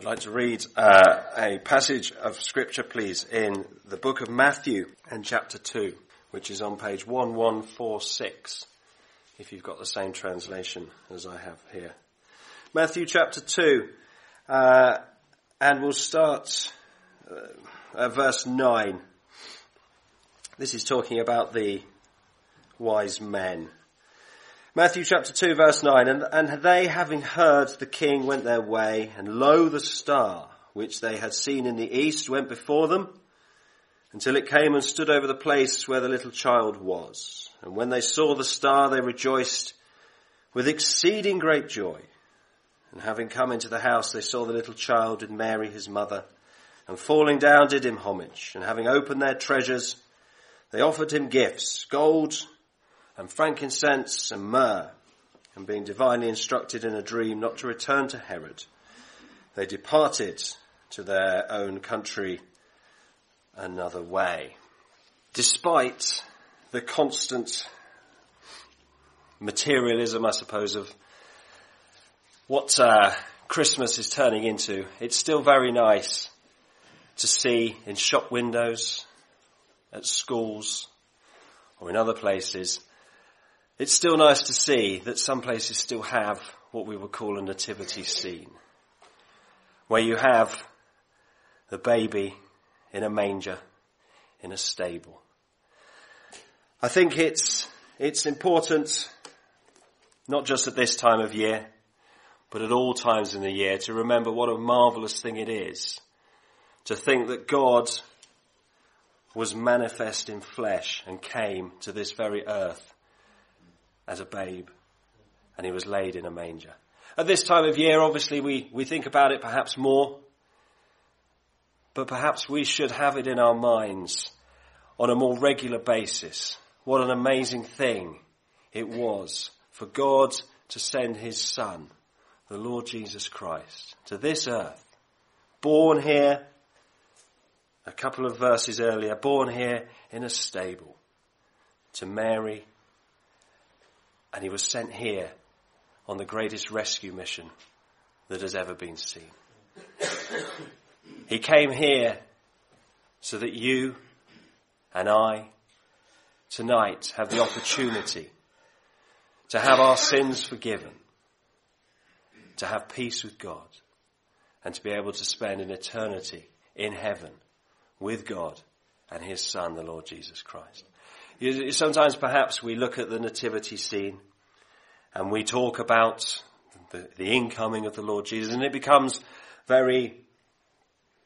I'd like to read uh, a passage of scripture, please, in the book of Matthew and chapter 2, which is on page 1146, if you've got the same translation as I have here. Matthew chapter 2, uh, and we'll start uh, at verse 9. This is talking about the wise men. Matthew chapter 2 verse 9, and, and they having heard the king went their way, and lo the star, which they had seen in the east, went before them, until it came and stood over the place where the little child was. And when they saw the star, they rejoiced with exceeding great joy. And having come into the house, they saw the little child with Mary his mother, and falling down did him homage. And having opened their treasures, they offered him gifts, gold, and frankincense and myrrh, and being divinely instructed in a dream not to return to Herod, they departed to their own country another way. Despite the constant materialism, I suppose, of what uh, Christmas is turning into, it's still very nice to see in shop windows, at schools, or in other places, it's still nice to see that some places still have what we would call a nativity scene, where you have the baby in a manger, in a stable. I think it's, it's important, not just at this time of year, but at all times in the year to remember what a marvelous thing it is to think that God was manifest in flesh and came to this very earth as a babe, and he was laid in a manger. At this time of year, obviously, we, we think about it perhaps more, but perhaps we should have it in our minds on a more regular basis. What an amazing thing it was for God to send his Son, the Lord Jesus Christ, to this earth, born here, a couple of verses earlier, born here in a stable, to Mary and he was sent here on the greatest rescue mission that has ever been seen. he came here so that you and I tonight have the opportunity to have our sins forgiven, to have peace with God, and to be able to spend an eternity in heaven with God and His Son, the Lord Jesus Christ. Sometimes perhaps we look at the nativity scene and we talk about the, the incoming of the Lord Jesus and it becomes very,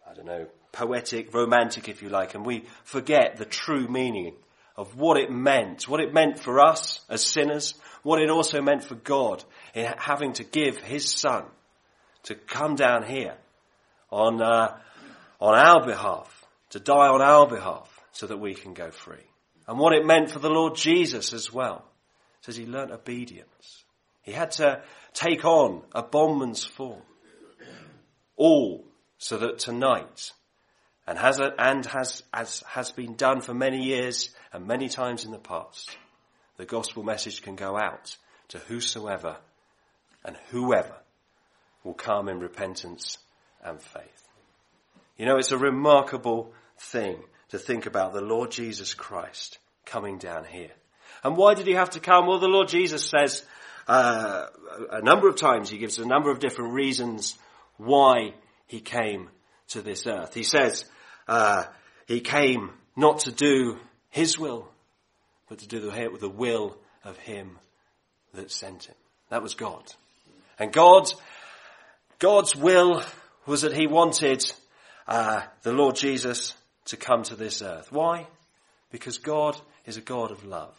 I don't know, poetic, romantic if you like, and we forget the true meaning of what it meant, what it meant for us as sinners, what it also meant for God in having to give His Son to come down here on, uh, on our behalf, to die on our behalf so that we can go free and what it meant for the Lord Jesus as well. It says he learnt obedience. He had to take on a bondman's form. All so that tonight, and has, and has, as has been done for many years and many times in the past, the gospel message can go out to whosoever and whoever will come in repentance and faith. You know, it's a remarkable thing to think about the Lord Jesus Christ coming down here. And why did he have to come? Well, the Lord Jesus says uh, a number of times, he gives a number of different reasons why he came to this earth. He says uh, he came not to do his will, but to do the, the will of him that sent him. That was God. And God, God's will was that he wanted uh, the Lord Jesus to come to this earth. Why? Because God is a God of love.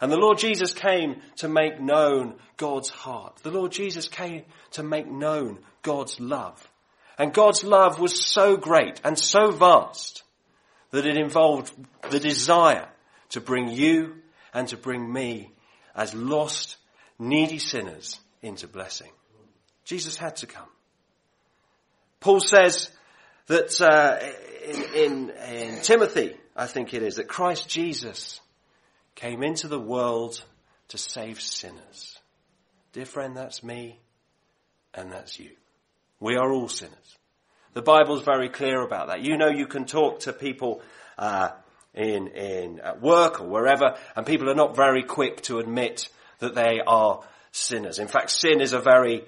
And the Lord Jesus came to make known God's heart. The Lord Jesus came to make known God's love. And God's love was so great and so vast that it involved the desire to bring you and to bring me as lost, needy sinners into blessing. Jesus had to come. Paul says that uh, in, in, in Timothy, I think it is, that Christ Jesus came into the world to save sinners. Dear friend, that's me and that's you. We are all sinners. The Bible's very clear about that. You know you can talk to people uh, in, in at work or wherever, and people are not very quick to admit that they are sinners. In fact, sin is a very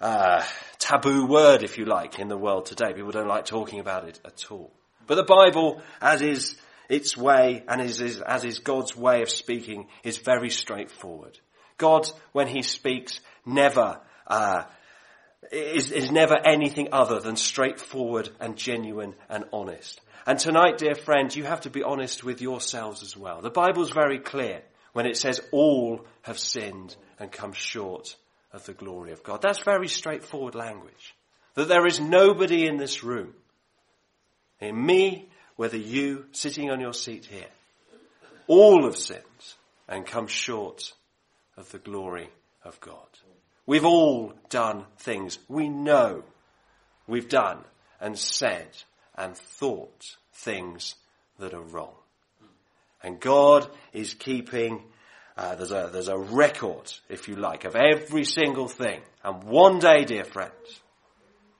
uh, taboo word, if you like, in the world today. People don't like talking about it at all. But the Bible, as is its way and as is, as is God's way of speaking, is very straightforward. God, when He speaks, never uh, is, is never anything other than straightforward and genuine and honest. And tonight, dear friends, you have to be honest with yourselves as well. The Bible's very clear when it says all have sinned and come short of the glory of God. That's very straightforward language. That there is nobody in this room, in me, whether you sitting on your seat here, all have sinned and come short of the glory of God. We've all done things we know we've done and said and thought things that are wrong. And God is keeping, uh, there's a, there's a record, if you like, of every single thing. And one day, dear friends,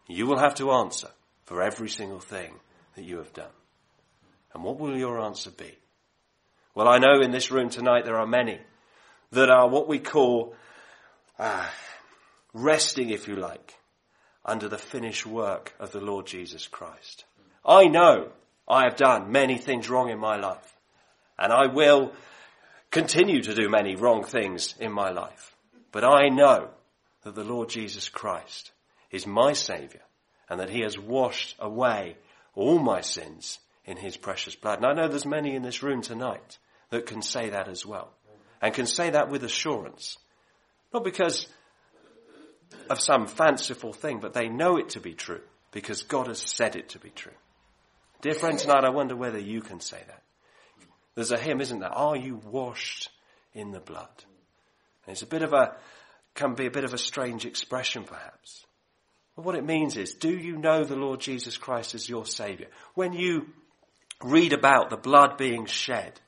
you will have to answer for every single thing that you have done. And what will your answer be? Well, I know in this room tonight there are many that are what we call uh, resting, if you like, under the finished work of the Lord Jesus Christ. I know I have done many things wrong in my life, and I will continue to do many wrong things in my life. But I know that the Lord Jesus Christ is my Saviour, and that He has washed away all my sins in His precious blood. And I know there's many in this room tonight that can say that as well, and can say that with assurance. Not because of some fanciful thing, but they know it to be true because God has said it to be true. Dear friend, tonight I wonder whether you can say that. There's a hymn, isn't there? Are you washed in the blood? And it's a bit of a, can be a bit of a strange expression perhaps. But what it means is, do you know the Lord Jesus Christ as your Saviour? When you read about the blood being shed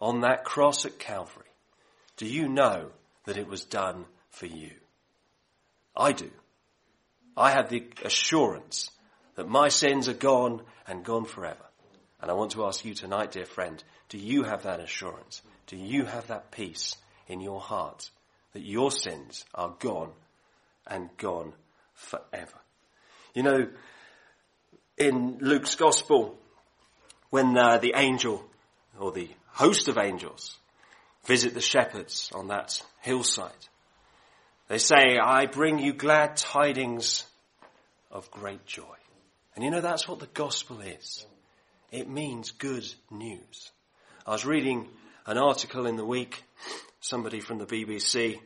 on that cross at Calvary, do you know that it was done for you? I do. I have the assurance that my sins are gone and gone forever. And I want to ask you tonight, dear friend, do you have that assurance? Do you have that peace in your heart that your sins are gone and gone forever? You know, in Luke's gospel, when uh, the angel or the host of angels visit the shepherds on that hillside, they say, I bring you glad tidings of great joy. And you know, that's what the gospel is. It means good news. I was reading an article in the week, somebody from the BBC,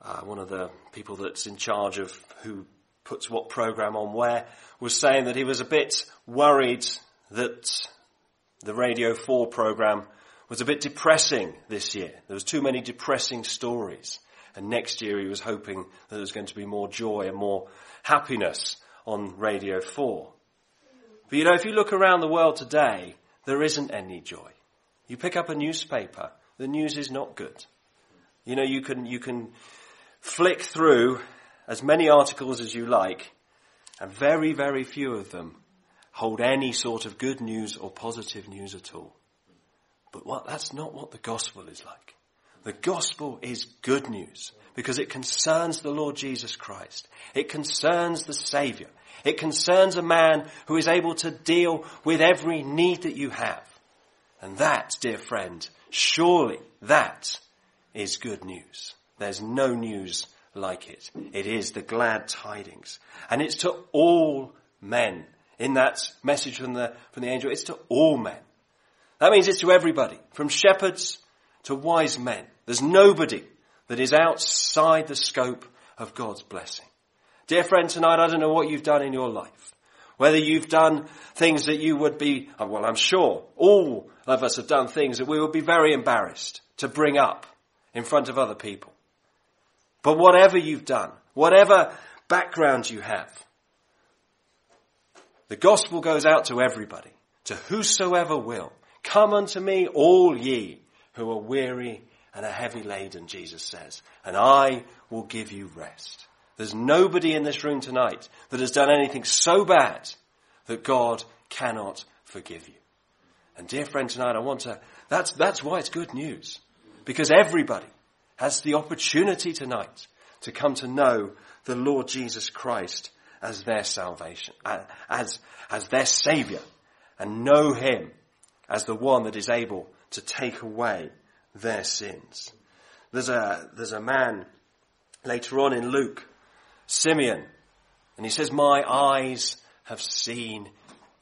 uh, one of the people that's in charge of who puts what program on where, was saying that he was a bit worried that the Radio 4 program was a bit depressing this year. There was too many depressing stories. And next year he was hoping that there was going to be more joy and more happiness on Radio 4. But you know, if you look around the world today, there isn't any joy. You pick up a newspaper, the news is not good. You know, you can, you can flick through as many articles as you like, and very, very few of them hold any sort of good news or positive news at all. But what, that's not what the gospel is like. The gospel is good news because it concerns the Lord Jesus Christ. It concerns the Savior. It concerns a man who is able to deal with every need that you have. And that, dear friend, surely that is good news. There's no news like it. It is the glad tidings. And it's to all men. In that message from the, from the angel, it's to all men. That means it's to everybody, from shepherds to wise men. There's nobody that is outside the scope of God's blessing. Dear friend, tonight I don't know what you've done in your life. Whether you've done things that you would be, uh, well, I'm sure all of us have done things that we would be very embarrassed to bring up in front of other people. But whatever you've done, whatever background you have, the gospel goes out to everybody, to whosoever will. Come unto me, all ye who are weary and are heavy laden, Jesus says, and I will give you rest. There's nobody in this room tonight that has done anything so bad that God cannot forgive you. And dear friend, tonight I want to, that's, that's why it's good news. Because everybody has the opportunity tonight to come to know the Lord Jesus Christ as their salvation, as, as their savior, and know him as the one that is able to take away their sins. There's a, there's a man later on in Luke, Simeon, and he says, my eyes have seen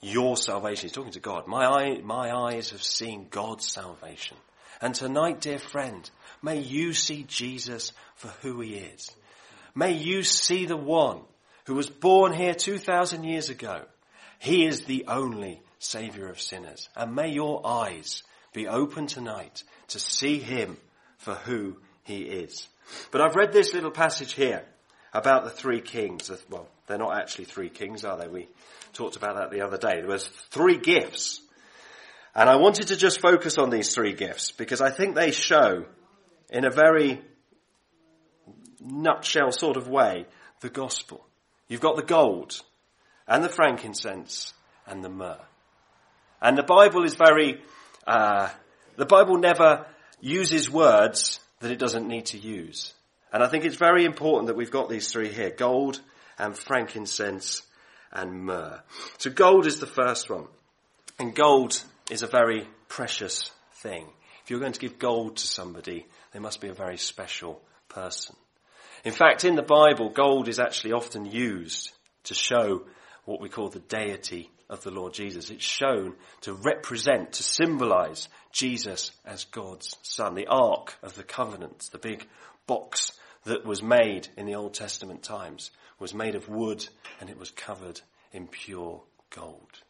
your salvation. He's talking to God. My, eye, my eyes have seen God's salvation. And tonight, dear friend, may you see Jesus for who he is. May you see the one who was born here 2,000 years ago. He is the only Saviour of sinners. And may your eyes be open tonight to see him for who he is. But I've read this little passage here about the three kings. Well, they're not actually three kings, are they? We talked about that the other day. There was three gifts. And I wanted to just focus on these three gifts because I think they show in a very nutshell sort of way the gospel. You've got the gold and the frankincense and the myrrh. And the Bible is very, uh, the Bible never uses words that it doesn't need to use. And I think it's very important that we've got these three here, gold and frankincense and myrrh. So gold is the first one. And gold is a very precious thing. If you're going to give gold to somebody, they must be a very special person. In fact, in the Bible, gold is actually often used to show what we call the deity of the Lord Jesus. It's shown to represent, to symbolize Jesus as God's son. The Ark of the Covenant, the big box that was made in the Old Testament times, was made of wood and it was covered in pure gold.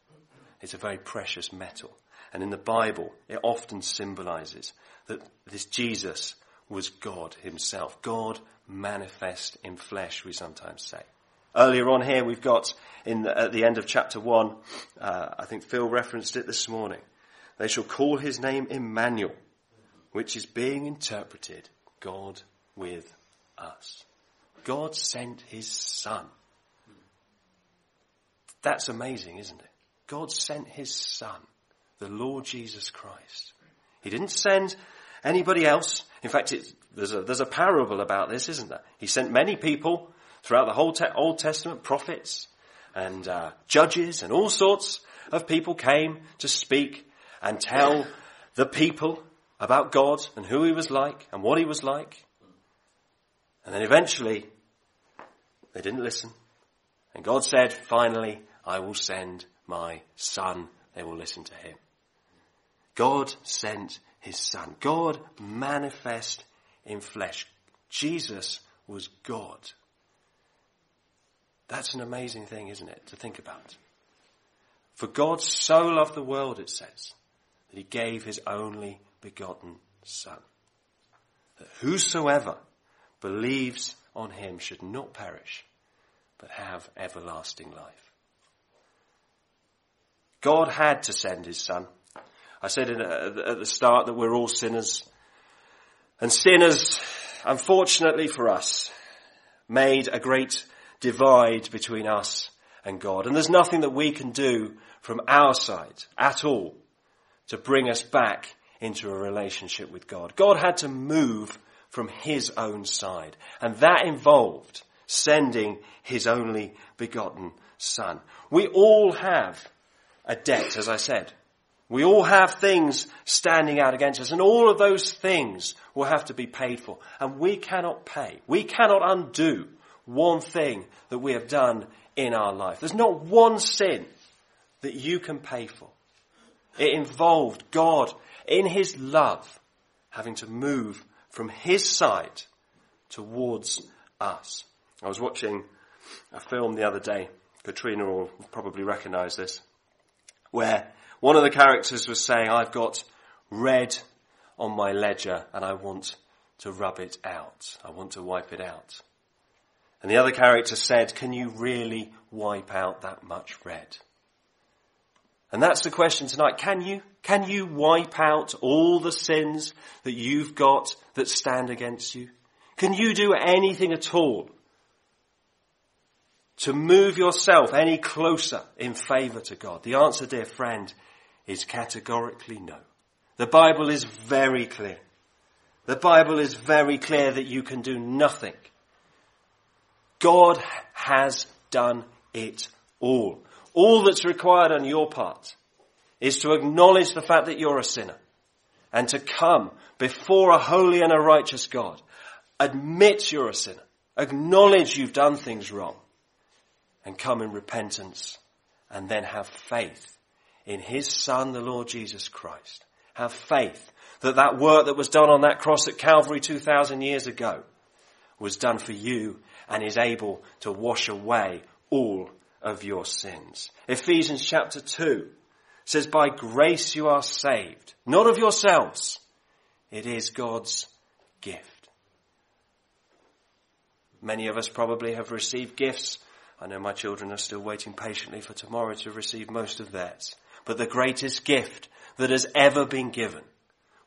It's a very precious metal. And in the Bible, it often symbolizes that this Jesus was God himself. God manifest in flesh, we sometimes say. Earlier on here, we've got in the, at the end of chapter one, uh, I think Phil referenced it this morning. They shall call his name Emmanuel, which is being interpreted God with us. God sent his son. That's amazing, isn't it? God sent his son, the Lord Jesus Christ. He didn't send anybody else. In fact, there's, a, there's a parable about this, isn't there? He sent many people throughout the whole te- Old Testament, prophets and uh, judges and all sorts of people came to speak and tell the people about God and who he was like and what he was like. And then eventually, they didn't listen. And God said, finally, I will send my son. They will listen to him. God sent his son. God manifest in flesh. Jesus was God. That's an amazing thing, isn't it, to think about? For God so loved the world, it says, that he gave his only begotten Son. That whosoever believes on him should not perish, but have everlasting life. God had to send his Son. I said at the start that we're all sinners. And sinners, unfortunately for us, made a great divide between us and God. And there's nothing that we can do from our side at all to bring us back into a relationship with God. God had to move from his own side. And that involved sending his only begotten son. We all have a debt, as I said. We all have things standing out against us and all of those things will have to be paid for. And we cannot pay. We cannot undo one thing that we have done in our life. There's not one sin that you can pay for. It involved God in His love having to move from His side towards us. I was watching a film the other day. Katrina will probably recognize this. Where one of the characters was saying, I've got red on my ledger and I want to rub it out. I want to wipe it out. And the other character said, can you really wipe out that much red? And that's the question tonight. Can you? Can you wipe out all the sins that you've got that stand against you? Can you do anything at all to move yourself any closer in favor to God? The answer, dear friend, is categorically no. The Bible is very clear. The Bible is very clear that you can do nothing. God has done it all. All that's required on your part is to acknowledge the fact that you're a sinner and to come before a holy and a righteous God. Admit you're a sinner. Acknowledge you've done things wrong and come in repentance and then have faith in His Son, the Lord Jesus Christ. Have faith that that work that was done on that cross at Calvary 2,000 years ago was done for you and is able to wash away all of your sins. Ephesians chapter 2 says, by grace you are saved, not of yourselves. It is God's gift. Many of us probably have received gifts. I know my children are still waiting patiently for tomorrow to receive most of theirs. But the greatest gift that has ever been given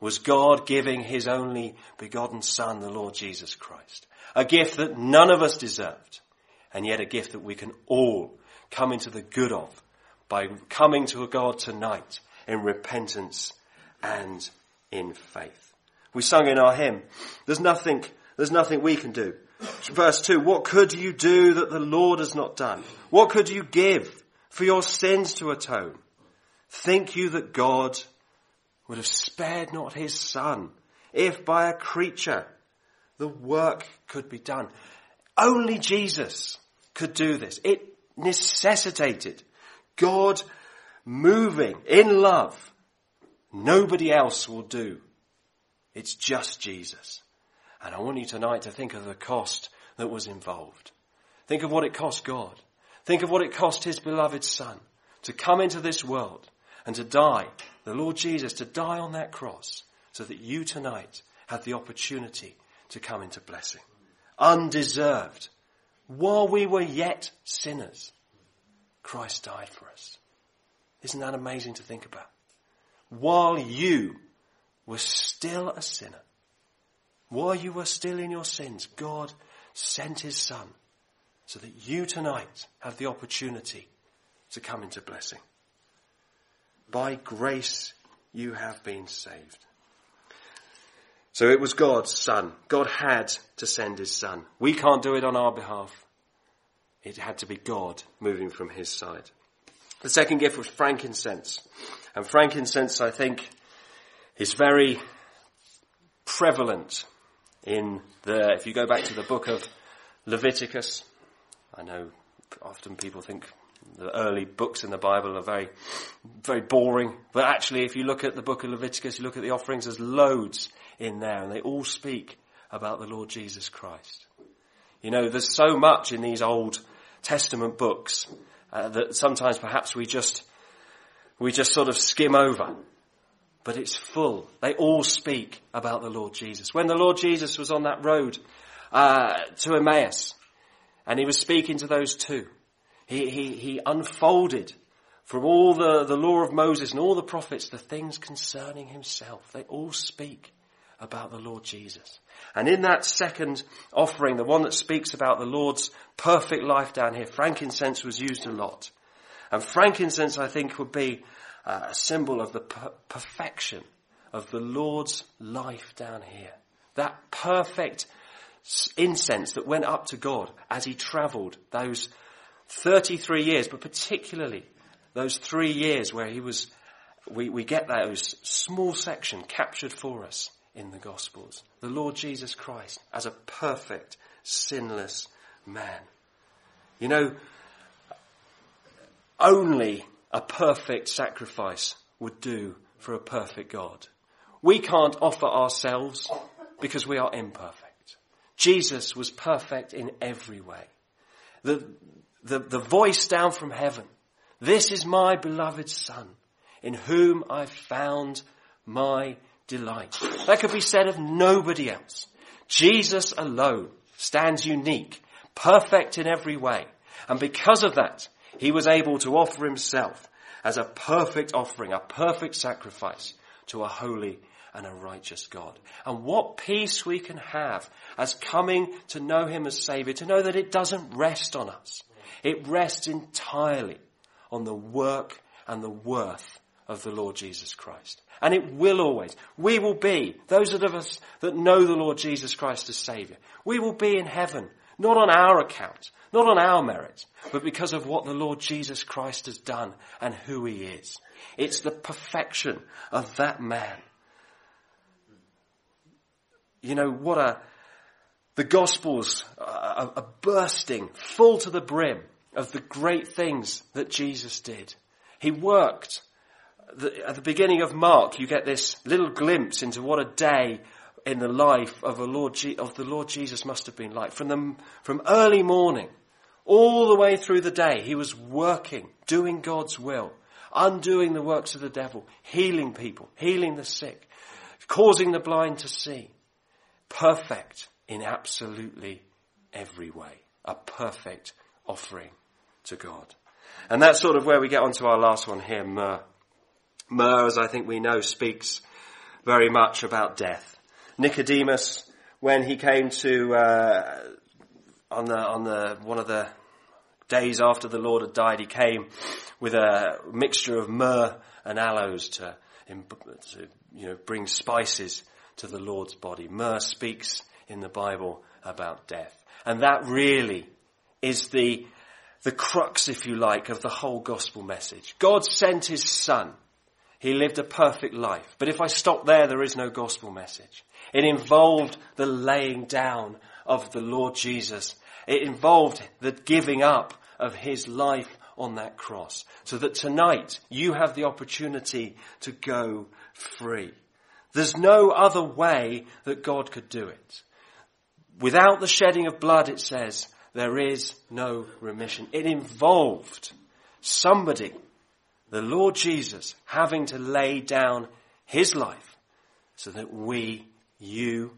was God giving his only begotten son, the Lord Jesus Christ. A gift that none of us deserved, and yet a gift that we can all come into the good of by coming to a God tonight in repentance and in faith. We sung in our hymn, there's nothing, there's nothing we can do. Verse 2, what could you do that the Lord has not done? What could you give for your sins to atone? Think you that God would have spared not his son if by a creature the work could be done. Only Jesus could do this. It necessitated God moving in love. Nobody else will do. It's just Jesus. And I want you tonight to think of the cost that was involved. Think of what it cost God. Think of what it cost his beloved son to come into this world and to die, the Lord Jesus, to die on that cross so that you tonight have the opportunity to come into blessing. Undeserved. While we were yet sinners, Christ died for us. Isn't that amazing to think about? While you were still a sinner, while you were still in your sins, God sent his son so that you tonight have the opportunity to come into blessing. By grace you have been saved. So it was God's son. God had to send his son. We can't do it on our behalf. It had to be God moving from his side. The second gift was frankincense. And frankincense, I think, is very prevalent in the, if you go back to the book of Leviticus, I know often people think the early books in the Bible are very, very boring. But actually, if you look at the book of Leviticus, you look at the offerings, there's loads in there, and they all speak about the Lord Jesus Christ. You know, there's so much in these Old Testament books uh, that sometimes perhaps we just we just sort of skim over. But it's full. They all speak about the Lord Jesus. When the Lord Jesus was on that road uh, to Emmaus, and he was speaking to those two, he, he, he unfolded from all the, the law of Moses and all the prophets the things concerning himself. They all speak about the Lord Jesus. And in that second offering, the one that speaks about the Lord's perfect life down here, frankincense was used a lot. And frankincense, I think, would be uh, a symbol of the per- perfection of the Lord's life down here. That perfect incense that went up to God as he traveled those 33 years, but particularly those three years where he was, we, we get those small section captured for us in the Gospels. The Lord Jesus Christ as a perfect, sinless man. You know, only a perfect sacrifice would do for a perfect God. We can't offer ourselves because we are imperfect. Jesus was perfect in every way. The, the, the voice down from heaven. This is my beloved son in whom I found my delight. That could be said of nobody else. Jesus alone stands unique, perfect in every way. And because of that, he was able to offer himself as a perfect offering, a perfect sacrifice to a holy and a righteous God. And what peace we can have as coming to know him as Savior, to know that it doesn't rest on us. It rests entirely on the work and the worth of the Lord Jesus Christ. And it will always. We will be, those of us that know the Lord Jesus Christ as Saviour, we will be in heaven, not on our account, not on our merit, but because of what the Lord Jesus Christ has done and who He is. It's the perfection of that man. You know, what a, the Gospels are, are bursting full to the brim of the great things that Jesus did. He worked. at the beginning of Mark, you get this little glimpse into what a day in the life of, Lord, of the Lord Jesus must have been like. From, the, from early morning all the way through the day, he was working, doing God's will, undoing the works of the devil, healing people, healing the sick, causing the blind to see. Perfect in absolutely every way. A perfect offering to God. And that's sort of where we get onto our last one here, myrrh. Myrrh, as I think we know, speaks very much about death. Nicodemus, when he came to, uh, on the, on the, one of the days after the Lord had died, he came with a mixture of myrrh and aloes to, to you know, bring spices to the Lord's body. Myrrh speaks in the Bible about death. And that really is the, the crux, if you like, of the whole gospel message. God sent his son. He lived a perfect life. But if I stop there, there is no gospel message. It involved the laying down of the Lord Jesus. It involved the giving up of his life on that cross. So that tonight you have the opportunity to go free. There's no other way that God could do it. Without the shedding of blood, it says, there is no remission. It involved somebody, the Lord Jesus, having to lay down his life so that we, you,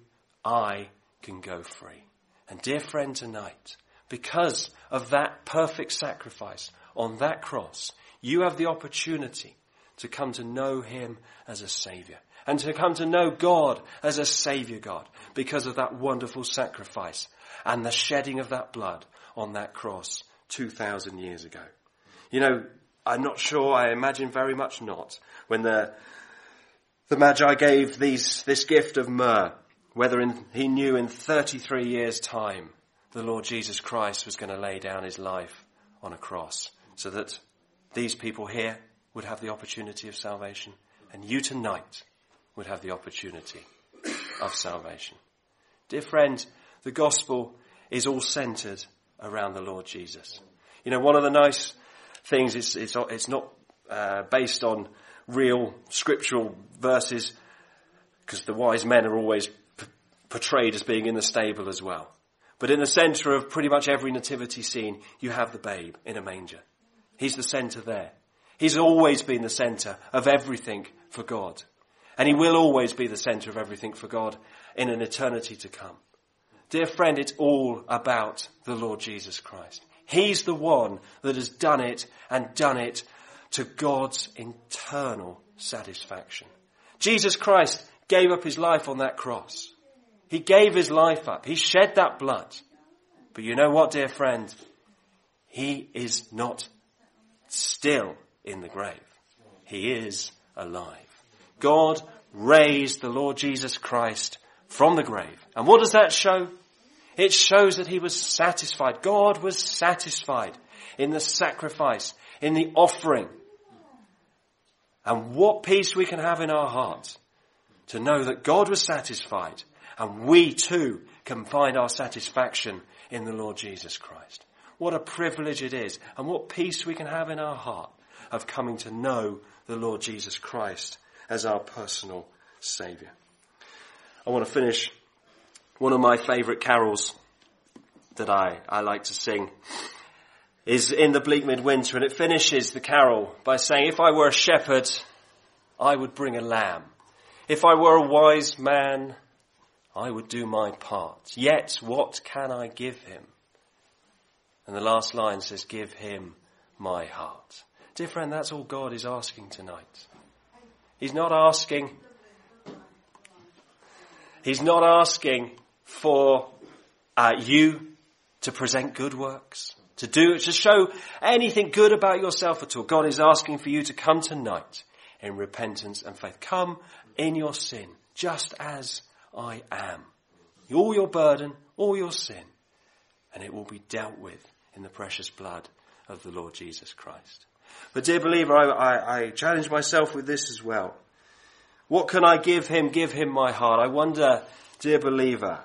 I can go free. And dear friend, tonight, because of that perfect sacrifice on that cross, you have the opportunity to come to know him as a savior and to come to know God as a savior God because of that wonderful sacrifice and the shedding of that blood on that cross 2,000 years ago. You know, I'm not sure, I imagine very much not, when the, the Magi gave these, this gift of myrrh, whether in, he knew in 33 years time the Lord Jesus Christ was going to lay down his life on a cross so that these people here would have the opportunity of salvation and you tonight would have the opportunity of salvation. Dear friend, the gospel is all centered around the Lord Jesus. You know, one of the nice things is it's, it's not uh, based on real scriptural verses because the wise men are always p- portrayed as being in the stable as well. But in the center of pretty much every nativity scene, you have the babe in a manger. He's the center there. He's always been the center of everything for God. And he will always be the center of everything for God in an eternity to come. Dear friend, it's all about the Lord Jesus Christ. He's the one that has done it and done it to God's internal satisfaction. Jesus Christ gave up his life on that cross. He gave his life up. He shed that blood. But you know what, dear friend? He is not still in the grave. He is alive. God raised the Lord Jesus Christ from the grave. And what does that show? It shows that he was satisfied. God was satisfied in the sacrifice, in the offering. And what peace we can have in our hearts to know that God was satisfied and we too can find our satisfaction in the Lord Jesus Christ. What a privilege it is and what peace we can have in our heart of coming to know the Lord Jesus Christ as our personal Saviour. I want to finish one of my favourite carols that I, I like to sing is in the bleak midwinter and it finishes the carol by saying, if I were a shepherd, I would bring a lamb. If I were a wise man, I would do my part. Yet what can I give him? And the last line says, give him my heart. Dear friend, that's all God is asking tonight. He's not asking, He's not asking for uh, you to present good works, to do, to show anything good about yourself at all. God is asking for you to come tonight in repentance and faith. Come in your sin, just as I am. All your burden, all your sin, and it will be dealt with in the precious blood of the Lord Jesus Christ. But dear believer, I, I, I challenge myself with this as well. What can I give him? Give him my heart. I wonder, dear believer,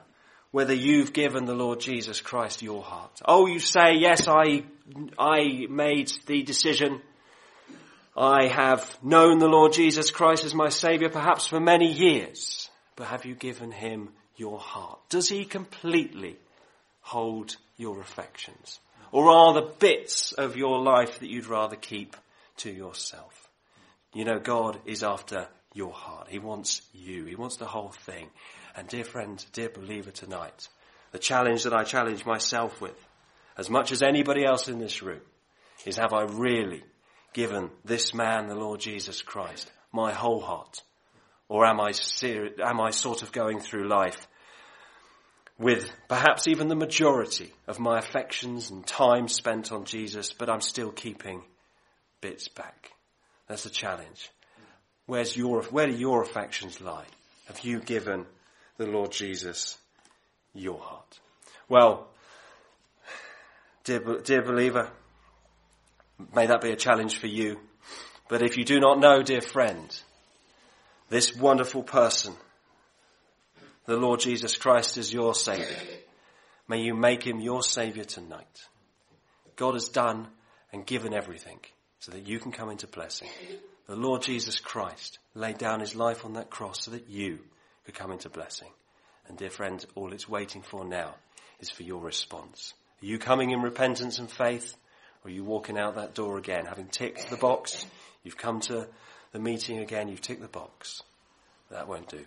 whether you've given the Lord Jesus Christ your heart. Oh, you say, yes, I, I made the decision. I have known the Lord Jesus Christ as my Saviour perhaps for many years. But have you given him your heart? Does he completely hold your affections? Or are the bits of your life that you'd rather keep to yourself? You know, God is after your heart. He wants you. He wants the whole thing. And dear friend, dear believer tonight, the challenge that I challenge myself with, as much as anybody else in this room, is have I really given this man, the Lord Jesus Christ, my whole heart? Or am I, ser- am I sort of going through life with perhaps even the majority of my affections and time spent on Jesus, but I'm still keeping bits back? That's a challenge. Where's your, where do your affections lie? Have you given the Lord Jesus your heart? Well, dear, dear believer, may that be a challenge for you. But if you do not know, dear friend, this wonderful person, the Lord Jesus Christ is your Saviour. May you make him your Saviour tonight. God has done and given everything so that you can come into blessing. The Lord Jesus Christ laid down his life on that cross so that you could come into blessing. And dear friend, all it's waiting for now is for your response. Are you coming in repentance and faith? Or are you walking out that door again, having ticked the box? You've come to the meeting again, you've ticked the box. That won't do.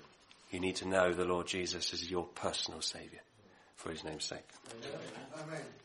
You need to know the Lord Jesus as your personal Saviour for His name's sake. Amen.